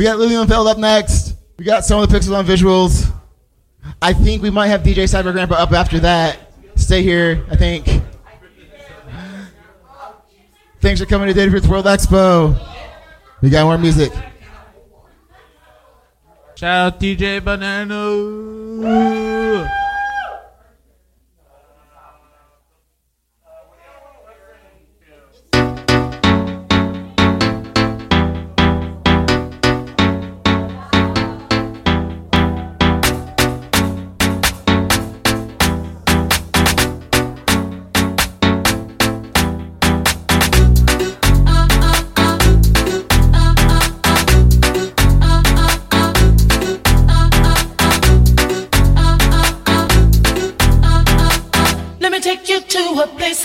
We got Lilienfeld up next. We got some of the pixels on visuals. I think we might have DJ Cyber Grandpa up after that. Stay here, I think. Thanks for coming to Data World Expo. We got more music. Shout out DJ Banana.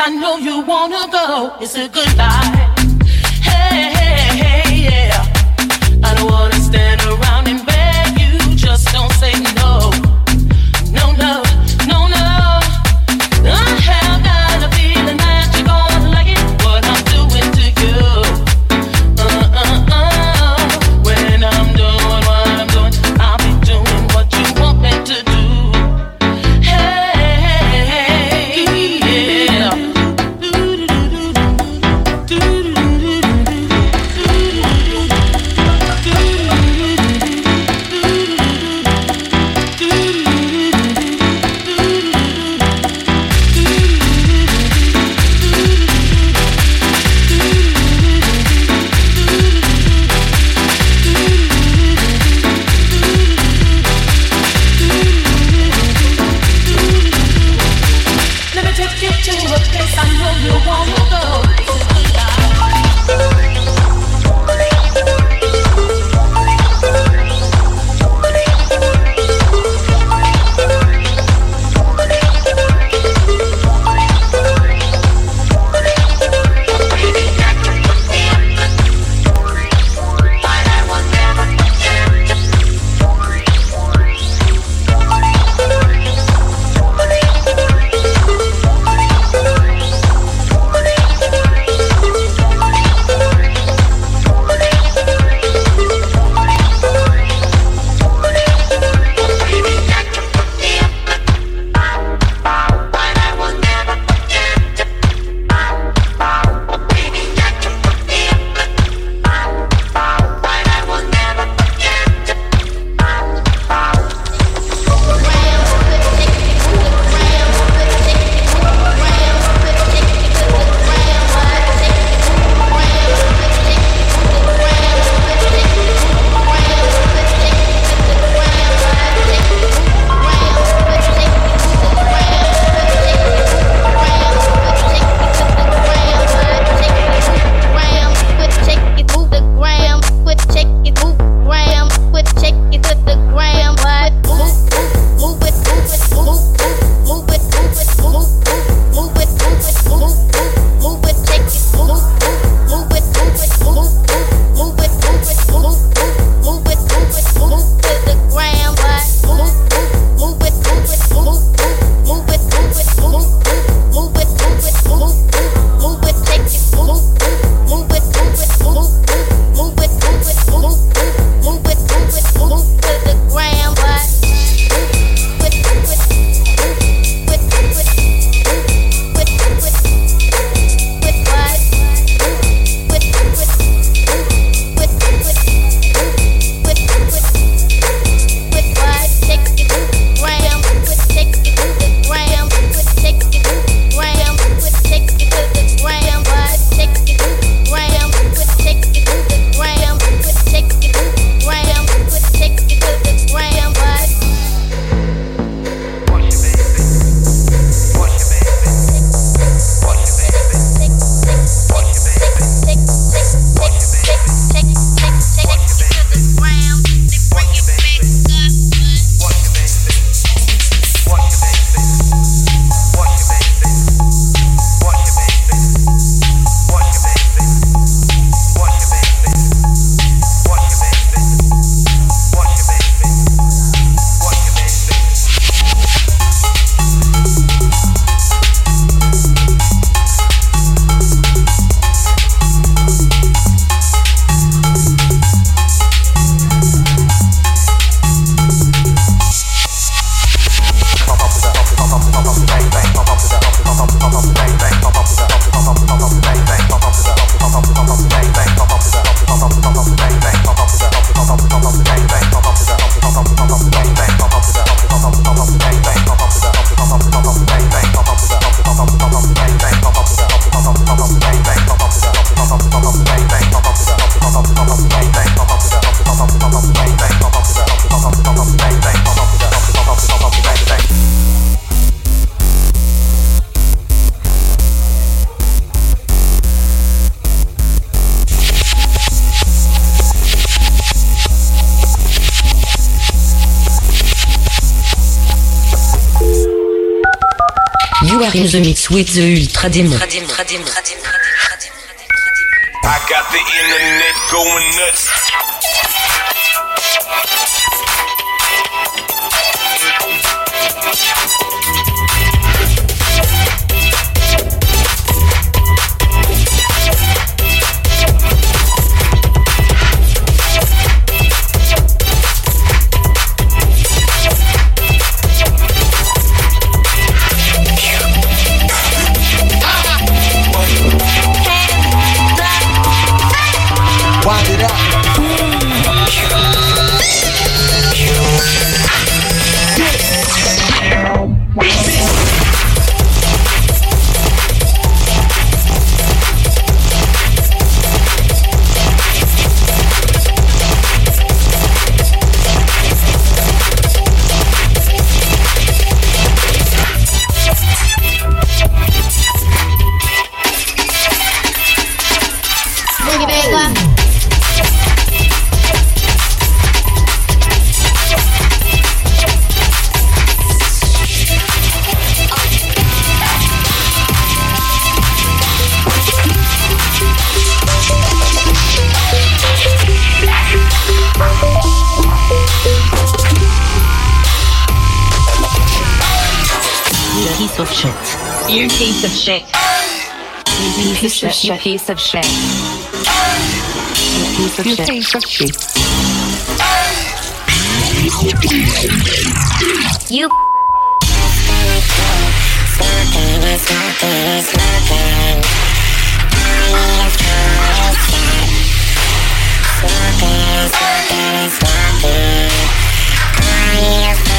I know you wanna go. It's a good life. You are in the mix with the Ultra Demon. I got the internet going nuts. Shit. You piece of shit. You piece of shit. You piece of shit. You piece of shit. You. Smoking, smoking, smoking. Smoking, smoking, smoking. I need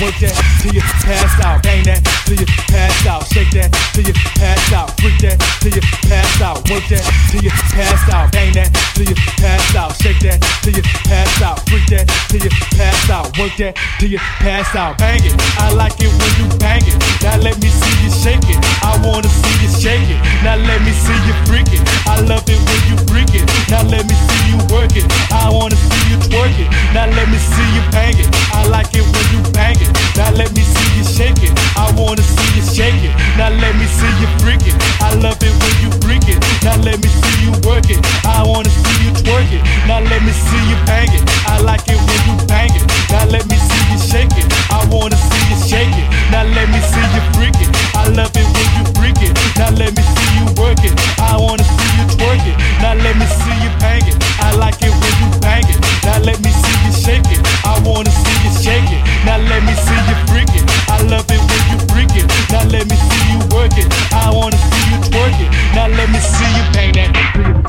Work that till you pass out. Bang that till you pass out. Shake that till you pass out. Freak that till you pass out. Work that till you pass out. Bang that till you pass out. Shake that till you pass out. Freak that till you pass out. Work that till you pass out. Bang it. I like it when you bang it. Now let me see you shake it. I wanna see you shake it. Now let me see you freak it. I love it when you freak it. Now let me see you work it. I wanna see you twerk it. Now let me see you bang it. I like it when you bang it. Now let me see you shake it. I wanna see you shake it. Now let me see you freak it. I love it when you freak it. Now let me see you work it. I wanna see you twerk it. Now let me see you bang it. I like it when you bang it. Now let me see you shake it. I wanna see you shake it. Now let me see you freak it. I love it when you freak it. Now let me see you work it. I wanna see you twerk it. Now let me see you bang it. I like it when you bang it. Now let me see you shake it. I wanna see you shake it. Now let me see you freak it. I love it when you freak it. Now let me see you work it. I wanna see you twerk it. Now let me see you bang that.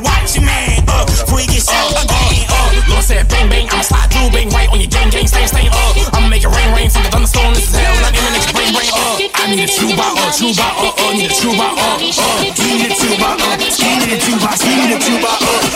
Watch your man. Uh, before you get shot again. Uh, Lord said bang, bang. I'ma slide through, bang right on your gang, gang, stain, stain. Uh, I'ma make it rain, rain from the thunderstorm. This is hell. Not in the brain, brain. Uh, I need a tuba, uh, tuba, uh, uh, need a tuba, uh, uh, need a tuba, uh, ski need a tuba, ski need a tuba, uh,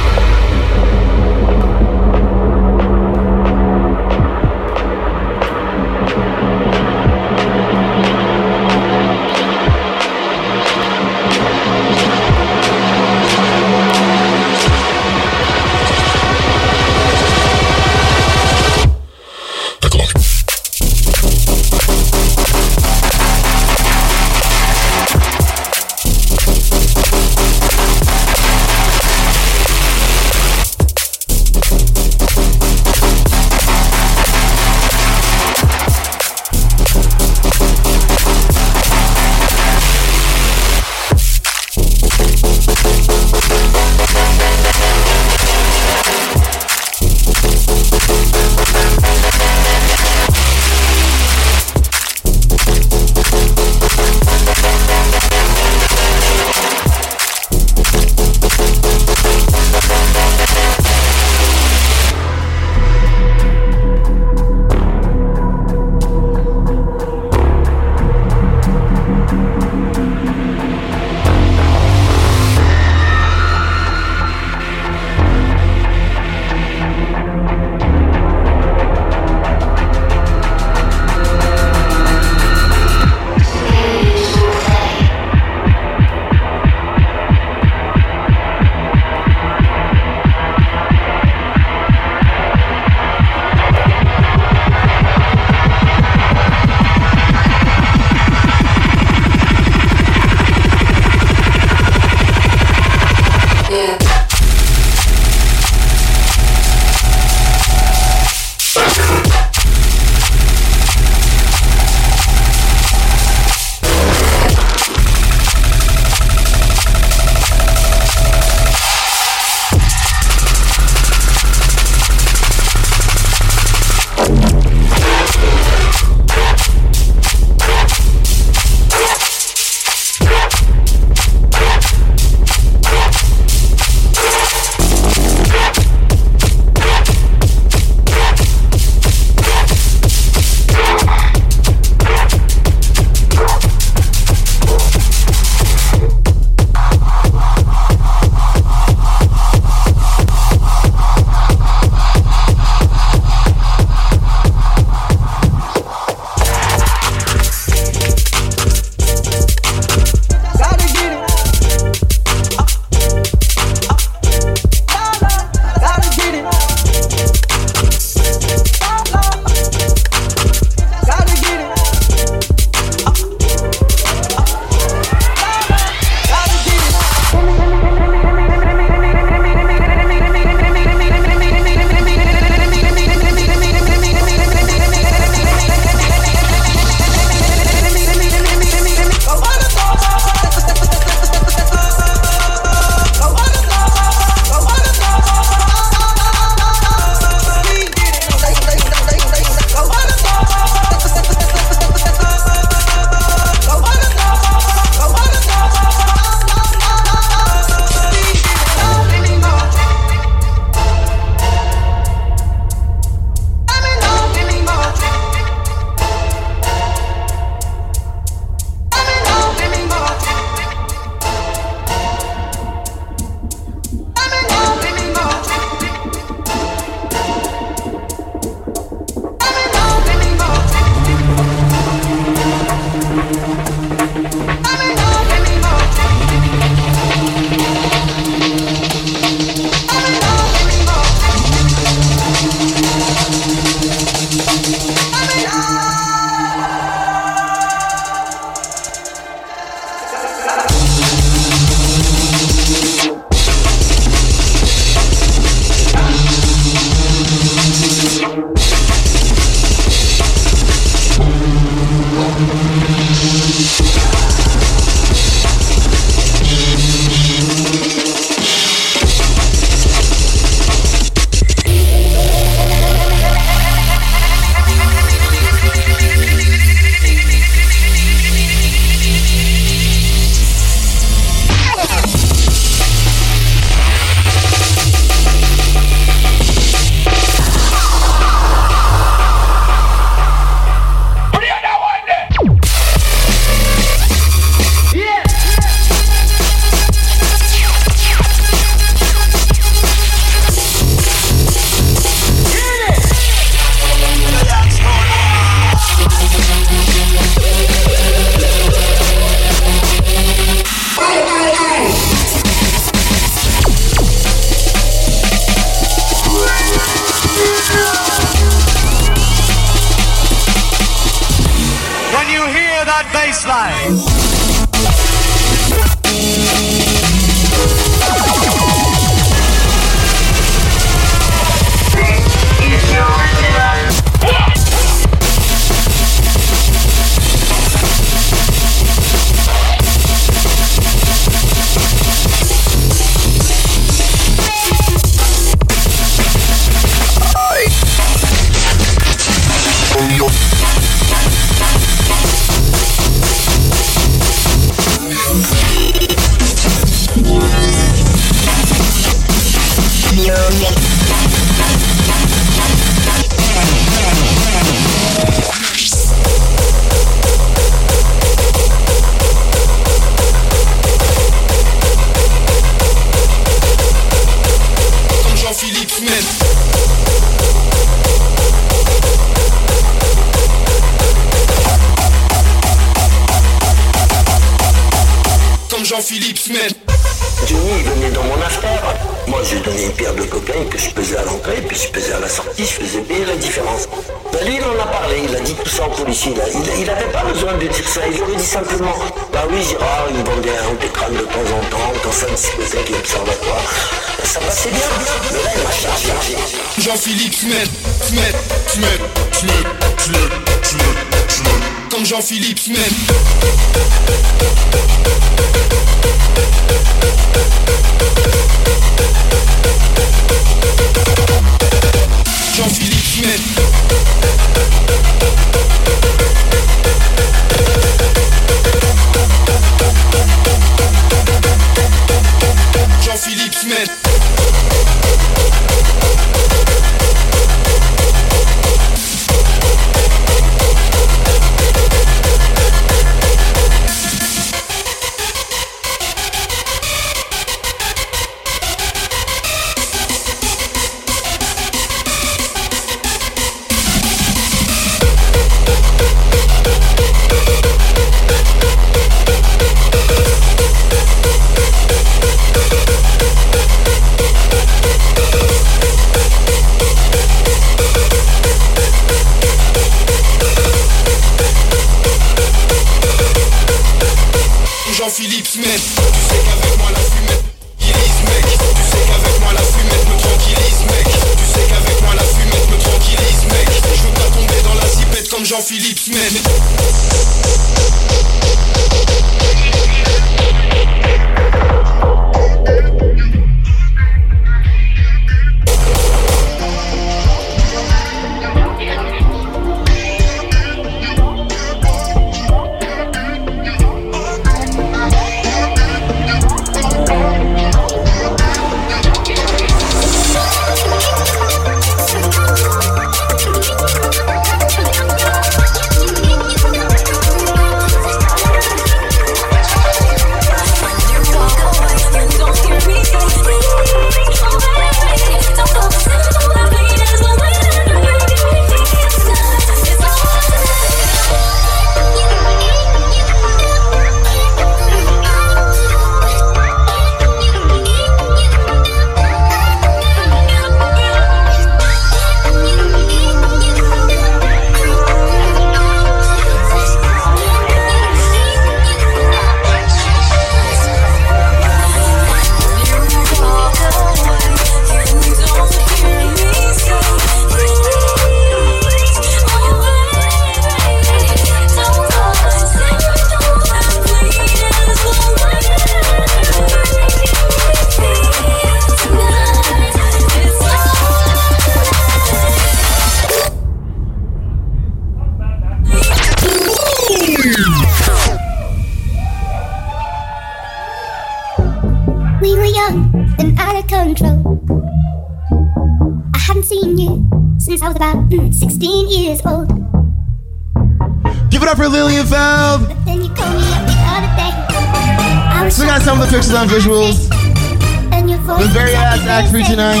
on visuals. The very last act for tonight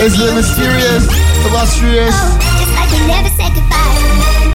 is the mysterious, illustrious.